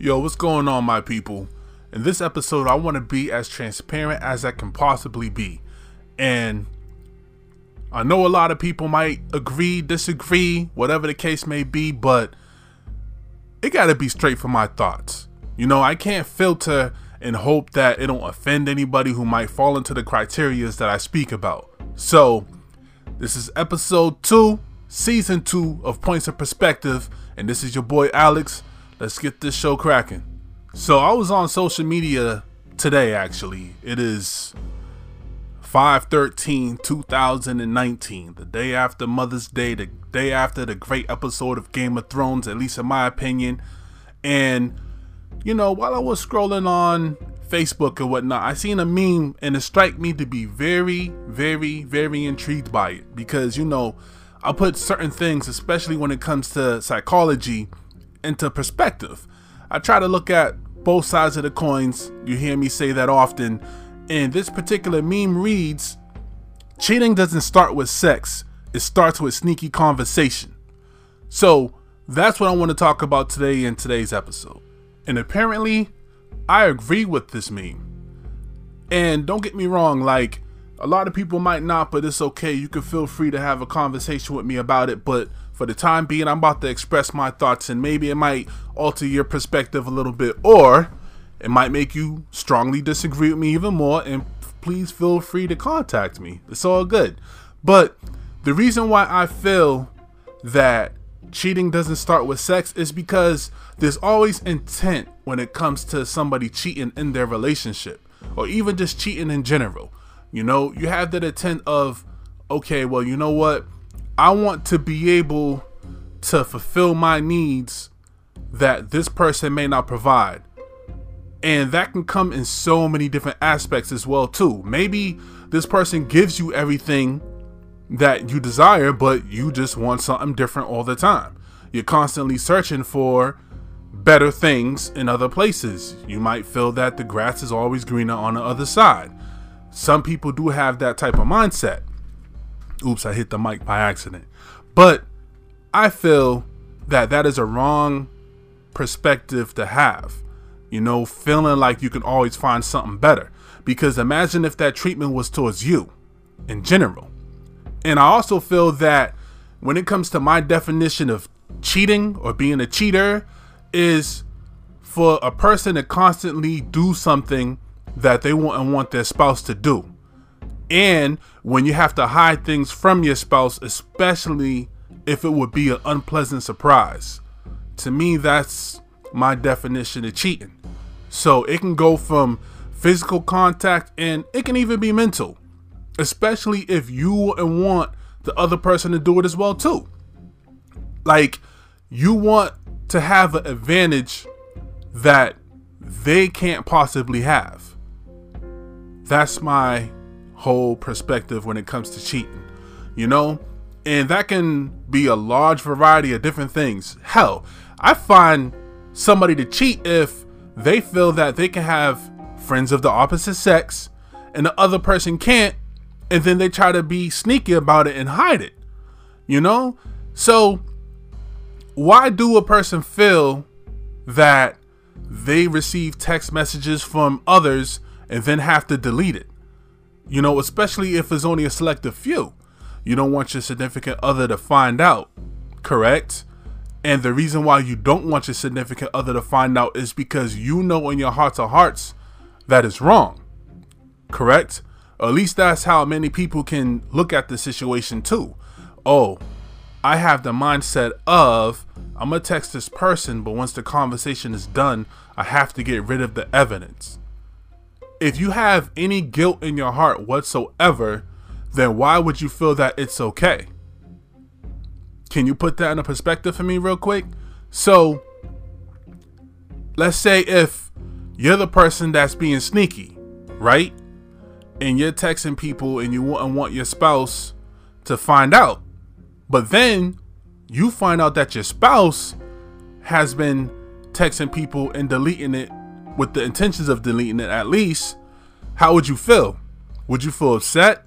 Yo, what's going on, my people? In this episode, I want to be as transparent as I can possibly be. And I know a lot of people might agree, disagree, whatever the case may be, but it got to be straight from my thoughts. You know, I can't filter and hope that it don't offend anybody who might fall into the criterias that I speak about. So, this is episode 2, season 2 of Points of Perspective, and this is your boy Alex let's get this show cracking. So I was on social media today actually. It is 513 2019, the day after Mother's Day, the day after the great episode of Game of Thrones, at least in my opinion. And you know, while I was scrolling on Facebook and whatnot, I seen a meme and it struck me to be very, very, very intrigued by it because you know, I put certain things, especially when it comes to psychology, into perspective. I try to look at both sides of the coins. You hear me say that often. And this particular meme reads Cheating doesn't start with sex, it starts with sneaky conversation. So that's what I want to talk about today in today's episode. And apparently, I agree with this meme. And don't get me wrong, like, a lot of people might not, but it's okay. You can feel free to have a conversation with me about it. But for the time being, I'm about to express my thoughts, and maybe it might alter your perspective a little bit, or it might make you strongly disagree with me even more. And please feel free to contact me. It's all good. But the reason why I feel that cheating doesn't start with sex is because there's always intent when it comes to somebody cheating in their relationship or even just cheating in general. You know, you have that intent of, okay, well, you know what? I want to be able to fulfill my needs that this person may not provide. And that can come in so many different aspects as well too. Maybe this person gives you everything that you desire, but you just want something different all the time. You're constantly searching for better things in other places. You might feel that the grass is always greener on the other side. Some people do have that type of mindset. Oops, I hit the mic by accident. But I feel that that is a wrong perspective to have. You know, feeling like you can always find something better. Because imagine if that treatment was towards you in general. And I also feel that when it comes to my definition of cheating or being a cheater, is for a person to constantly do something that they and want their spouse to do. And when you have to hide things from your spouse, especially if it would be an unpleasant surprise. To me, that's my definition of cheating. So it can go from physical contact and it can even be mental, especially if you want the other person to do it as well too. Like you want to have an advantage that they can't possibly have. That's my whole perspective when it comes to cheating, you know? And that can be a large variety of different things. Hell, I find somebody to cheat if they feel that they can have friends of the opposite sex and the other person can't, and then they try to be sneaky about it and hide it, you know? So, why do a person feel that they receive text messages from others and then have to delete it? You know, especially if it's only a selective few. You don't want your significant other to find out, correct? And the reason why you don't want your significant other to find out is because you know in your hearts of hearts that is wrong, correct? Or at least that's how many people can look at the situation too. Oh, I have the mindset of I'm gonna text this person, but once the conversation is done, I have to get rid of the evidence if you have any guilt in your heart whatsoever, then why would you feel that it's okay? Can you put that in a perspective for me, real quick? So, let's say if you're the person that's being sneaky, right? And you're texting people and you want, want your spouse to find out. But then you find out that your spouse has been texting people and deleting it with the intentions of deleting it at least, how would you feel? Would you feel upset?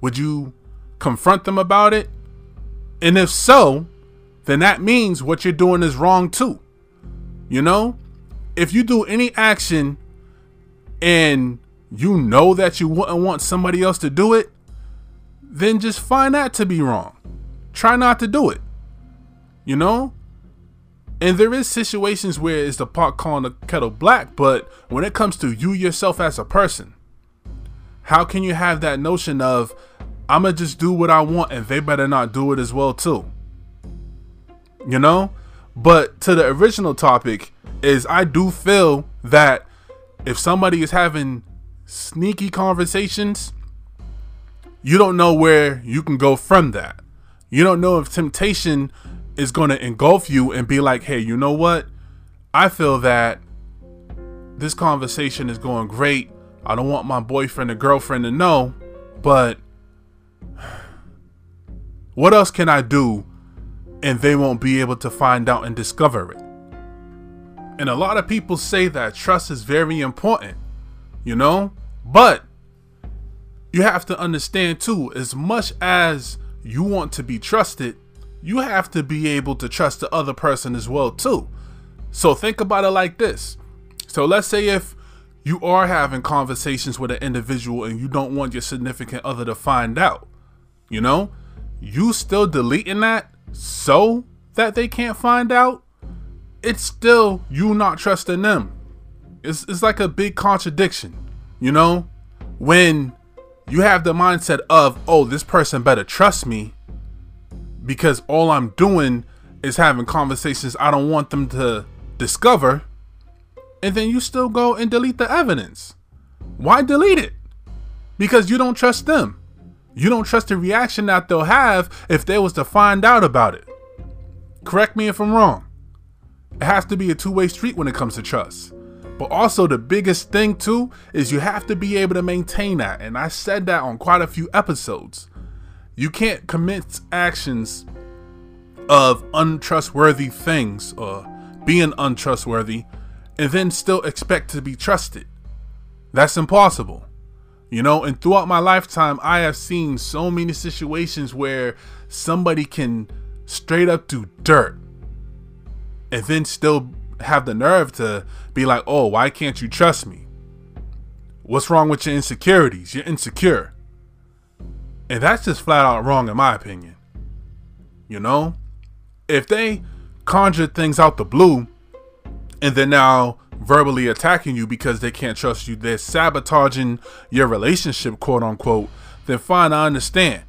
Would you confront them about it? And if so, then that means what you're doing is wrong too. You know? if you do any action and you know that you wouldn't want somebody else to do it, then just find that to be wrong. Try not to do it. You know? And there is situations where it's the pot calling the kettle black, but when it comes to you yourself as a person, how can you have that notion of I'ma just do what I want and they better not do it as well too? You know? But to the original topic is I do feel that if somebody is having sneaky conversations, you don't know where you can go from that. You don't know if temptation is going to engulf you and be like, hey, you know what? I feel that this conversation is going great. I don't want my boyfriend or girlfriend to know, but what else can I do and they won't be able to find out and discover it? And a lot of people say that trust is very important, you know? But you have to understand too, as much as you want to be trusted, you have to be able to trust the other person as well too. So think about it like this. So let's say if you are having conversations with an individual and you don't want your significant other to find out, you know, you still deleting that so that they can't find out, it's still you not trusting them. It's, it's like a big contradiction, you know, when you have the mindset of, oh, this person better trust me because all I'm doing is having conversations I don't want them to discover, and then you still go and delete the evidence. Why delete it? Because you don't trust them. You don't trust the reaction that they'll have if they was to find out about it. Correct me if I'm wrong. It has to be a two-way street when it comes to trust. But also the biggest thing too is you have to be able to maintain that. And I said that on quite a few episodes. You can't commit actions of untrustworthy things or being untrustworthy and then still expect to be trusted. That's impossible. You know, and throughout my lifetime, I have seen so many situations where somebody can straight up do dirt and then still have the nerve to be like, oh, why can't you trust me? What's wrong with your insecurities? You're insecure. And that's just flat out wrong, in my opinion. You know? If they conjure things out the blue and they're now verbally attacking you because they can't trust you, they're sabotaging your relationship, quote unquote, then fine, I understand.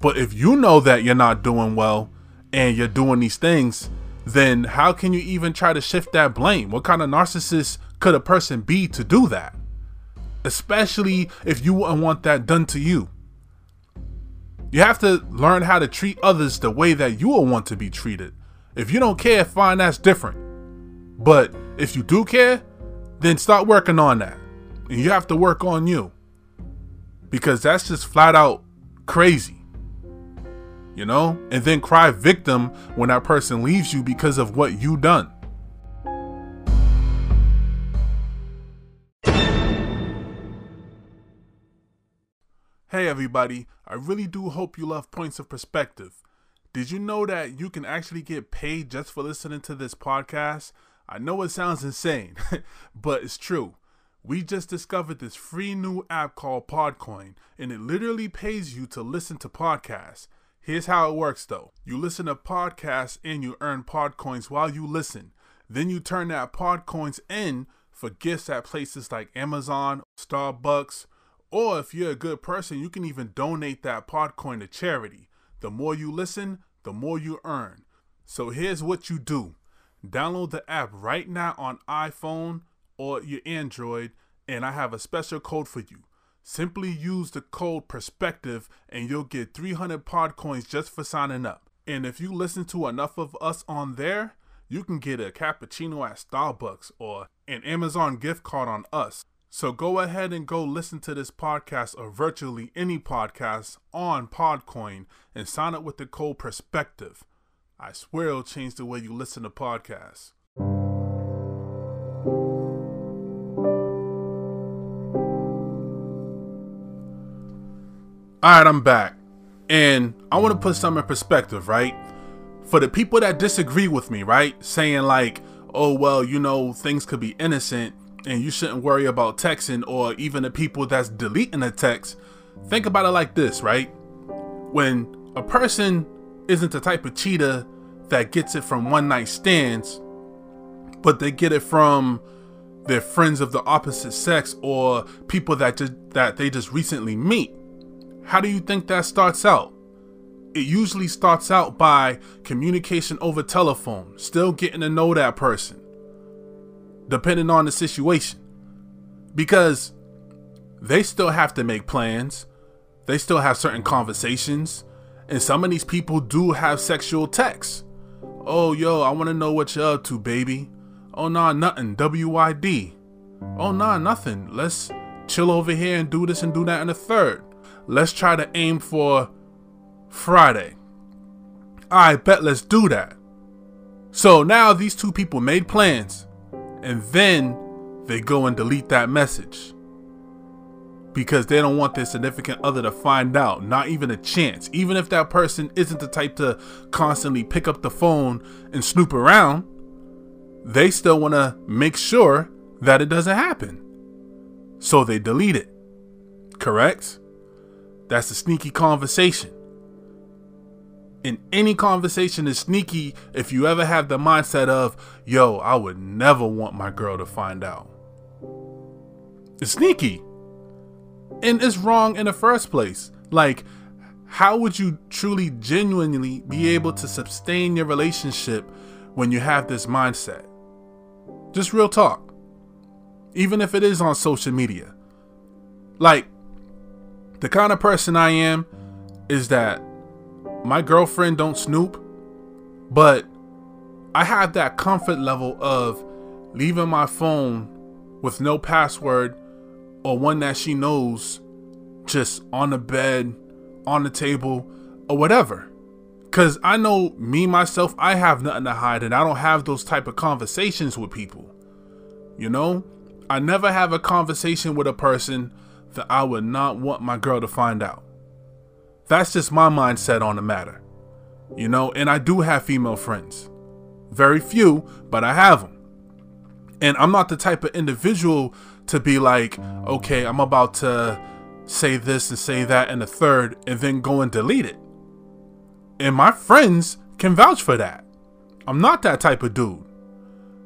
But if you know that you're not doing well and you're doing these things, then how can you even try to shift that blame? What kind of narcissist could a person be to do that? Especially if you wouldn't want that done to you. You have to learn how to treat others the way that you will want to be treated. If you don't care, fine, that's different. But if you do care, then start working on that. And you have to work on you. Because that's just flat out crazy you know, and then cry victim when that person leaves you because of what you done. Hey everybody, I really do hope you love Points of Perspective. Did you know that you can actually get paid just for listening to this podcast? I know it sounds insane, but it's true. We just discovered this free new app called Podcoin, and it literally pays you to listen to podcasts. Here's how it works though. You listen to podcasts and you earn Podcoins while you listen. Then you turn that Podcoins in for gifts at places like Amazon, Starbucks, or if you're a good person, you can even donate that Podcoin to charity. The more you listen, the more you earn. So here's what you do. Download the app right now on iPhone or your Android, and I have a special code for you. Simply use the code PERSPECTIVE and you'll get 300 Podcoins just for signing up. And if you listen to enough of us on there, you can get a cappuccino at Starbucks or an Amazon gift card on us. So go ahead and go listen to this podcast or virtually any podcast on Podcoin and sign up with the code PERSPECTIVE. I swear it'll change the way you listen to podcasts. All right, I'm back. And I want to put some in perspective, right? For the people that disagree with me, right? Saying like, oh, well, you know, things could be innocent and you shouldn't worry about texting or even the people that's deleting the text. Think about it like this, right? When a person isn't the type of cheater that gets it from one night stands, but they get it from their friends of the opposite sex or people that just that they just recently meet. How do you think that starts out? It usually starts out by communication over telephone, still getting to know that person, depending on the situation. Because they still have to make plans, they still have certain conversations, and some of these people do have sexual texts. Oh, yo, I want to know what you're up to, baby. Oh, nah, nothing. WYD. Oh, nah, nothing. Let's chill over here and do this and do that in the third. Let's try to aim for Friday. I bet let's do that. So now these two people made plans and then they go and delete that message because they don't want their significant other to find out, not even a chance. Even if that person isn't the type to constantly pick up the phone and snoop around, they still want to make sure that it doesn't happen. So they delete it. Correct? That's a sneaky conversation. And any conversation is sneaky if you ever have the mindset of, yo, I would never want my girl to find out. It's sneaky. And it's wrong in the first place. Like, how would you truly, genuinely be able to sustain your relationship when you have this mindset? Just real talk. Even if it is on social media. Like, the kind of person I am is that my girlfriend don't snoop, but I have that comfort level of leaving my phone with no password or one that she knows just on the bed, on the table, or whatever. Cause I know me myself, I have nothing to hide and I don't have those type of conversations with people. You know? I never have a conversation with a person that I would not want my girl to find out. That's just my mindset on the matter. You know, and I do have female friends. Very few, but I have them. And I'm not the type of individual to be like, okay, I'm about to say this and say that and a third and then go and delete it. And my friends can vouch for that. I'm not that type of dude.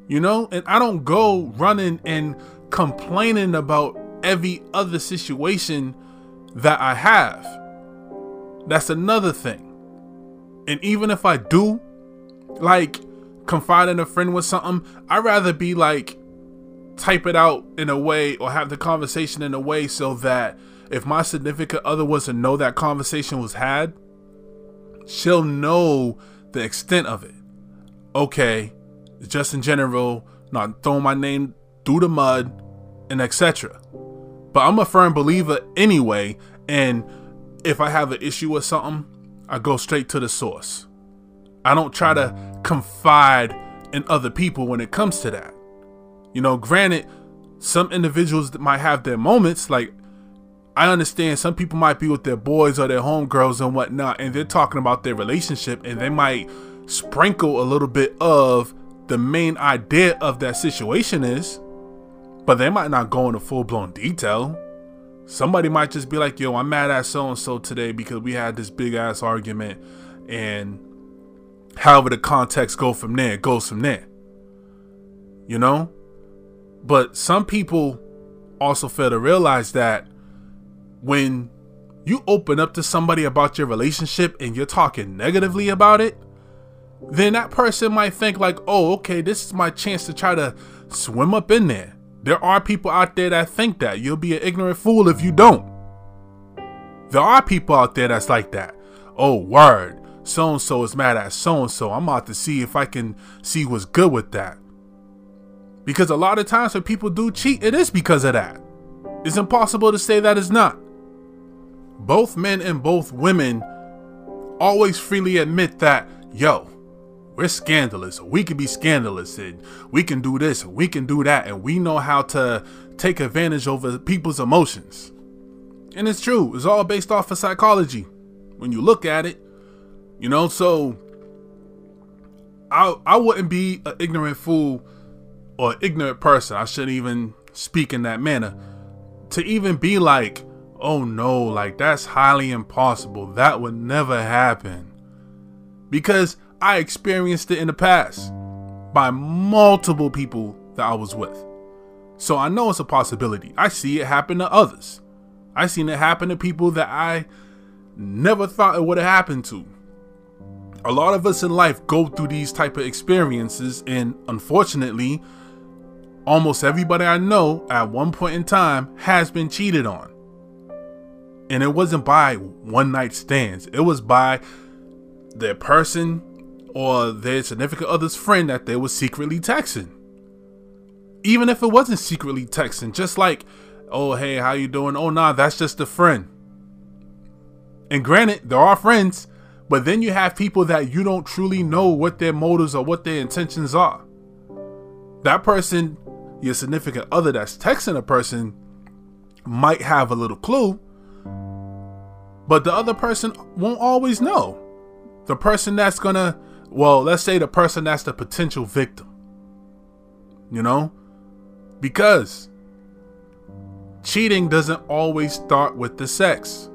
You know, and I don't go running and complaining about every other situation that I have. That's another thing. And even if I do, like, confide in a friend with something, I'd rather be like, type it out in a way or have the conversation in a way so that if my significant other was to know that conversation was had, she'll know the extent of it. Okay, just in general, not throwing my name through the mud and etc. But I'm a firm believer anyway, and if I have an issue with something, I go straight to the source. I don't try to confide in other people when it comes to that. You know, granted, some individuals might have their moments. Like, I understand some people might be with their boys or their homegirls and whatnot, and they're talking about their relationship, and they might sprinkle a little bit of the main idea of that situation is, but they might not go into full blown detail. Somebody might just be like, yo, I'm mad at so and so today because we had this big ass argument. And however the context go from there, it goes from there. You know? But some people also fail to realize that when you open up to somebody about your relationship and you're talking negatively about it, then that person might think like, oh, okay, this is my chance to try to swim up in there. There are people out there that think that. You'll be an ignorant fool if you don't. There are people out there that's like that. Oh, word. So and so is mad at so and so. I'm out to see if I can see what's good with that. Because a lot of times when people do cheat, it is because of that. It's impossible to say that it's not. Both men and both women always freely admit that, yo, we're scandalous. We can be scandalous and we can do this and we can do that and we know how to take advantage over people's emotions. And it's true. It's all based off of psychology. When you look at it, you know, so I I wouldn't be an ignorant fool or ignorant person, I shouldn't even speak in that manner, to even be like, oh no, like that's highly impossible. That would never happen. Because I experienced it in the past by multiple people that I was with. So I know it's a possibility. I see it happen to others. I seen it happen to people that I never thought it would have happened to. A lot of us in life go through these type of experiences and unfortunately, almost everybody I know at one point in time has been cheated on. And it wasn't by one night stands. It was by their person or their significant other's friend that they were secretly texting. Even if it wasn't secretly texting, just like, oh hey, how you doing? Oh nah, that's just a friend. And granted, there are friends, but then you have people that you don't truly know what their motives or what their intentions are. That person, your significant other that's texting a person, might have a little clue, but the other person won't always know. The person that's gonna, well, let's say the person that's the potential victim. You know? Because cheating doesn't always start with the sex.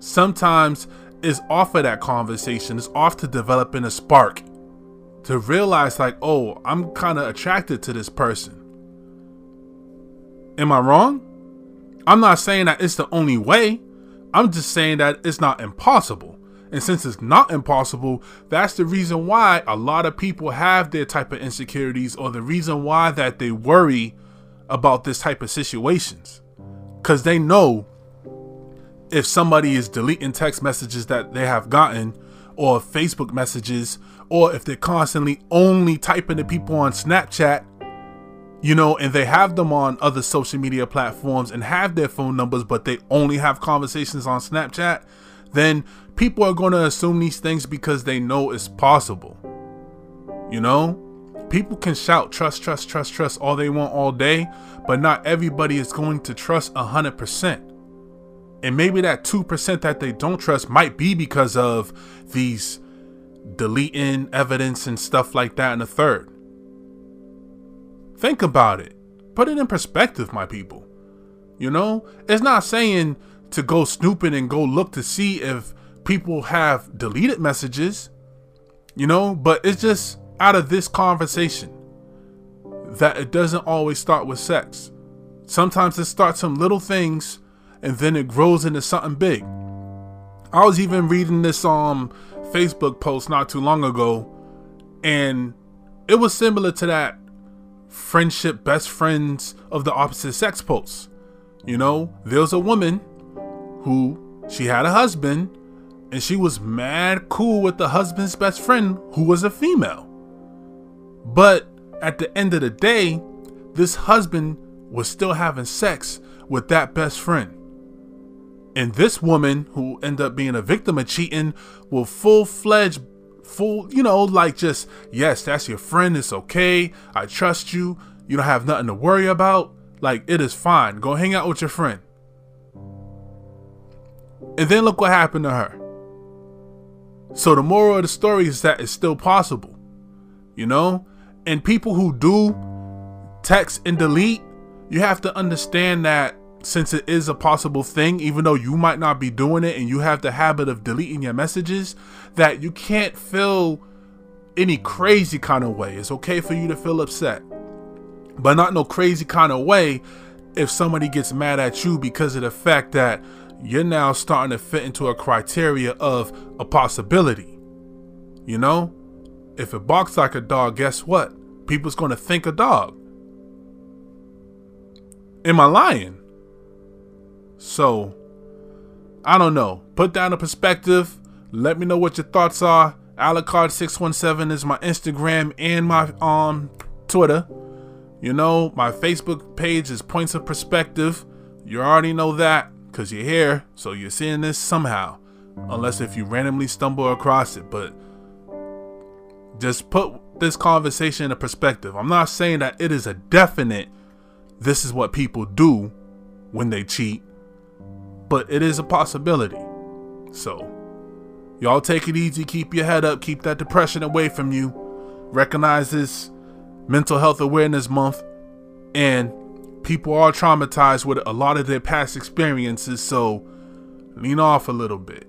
Sometimes it's off of that conversation, it's off to developing a spark to realize, like, oh, I'm kind of attracted to this person. Am I wrong? I'm not saying that it's the only way. I'm just saying that it's not impossible. And since it's not impossible, that's the reason why a lot of people have their type of insecurities or the reason why that they worry about this type of situations. Cuz they know if somebody is deleting text messages that they have gotten or Facebook messages or if they're constantly only typing to people on Snapchat you know, and they have them on other social media platforms and have their phone numbers, but they only have conversations on Snapchat, then people are going to assume these things because they know it's possible. You know, people can shout trust, trust, trust, trust all they want all day, but not everybody is going to trust 100%. And maybe that 2% that they don't trust might be because of these deleting evidence and stuff like that in the third. Think about it. Put it in perspective, my people. You know, it's not saying to go snooping and go look to see if people have deleted messages, you know, but it's just out of this conversation that it doesn't always start with sex. Sometimes it starts from little things and then it grows into something big. I was even reading this um Facebook post not too long ago and it was similar to that friendship, best friends of the opposite sex post. You know, there's a woman who she had a husband and she was mad cool with the husband's best friend who was a female. But at the end of the day, this husband was still having sex with that best friend. And this woman, who ended up being a victim of cheating, will full fledged full, you know, like just, yes, that's your friend. It's okay. I trust you. You don't have nothing to worry about. Like, it is fine. Go hang out with your friend. And then look what happened to her. So the moral of the story is that it's still possible. You know? And people who do text and delete, you have to understand that since it is a possible thing, even though you might not be doing it and you have the habit of deleting your messages, that you can't feel any crazy kind of way. It's okay for you to feel upset, but not no crazy kind of way if somebody gets mad at you because of the fact that you're now starting to fit into a criteria of a possibility. You know? If it barks like a dog, guess what? People's gonna think a dog. Am I lying? So, I don't know. Put down a perspective. Let me know what your thoughts are. Alucard617 is my Instagram and my um Twitter. You know, my Facebook page is Points of Perspective. You already know that because you're here, so you're seeing this somehow. Unless if you randomly stumble across it, but just put this conversation in perspective. I'm not saying that it is a definite this is what people do when they cheat but it is a possibility. So, y'all take it easy, keep your head up, keep that depression away from you. Recognize this Mental Health Awareness Month, and people are traumatized with a lot of their past experiences, so lean off a little bit.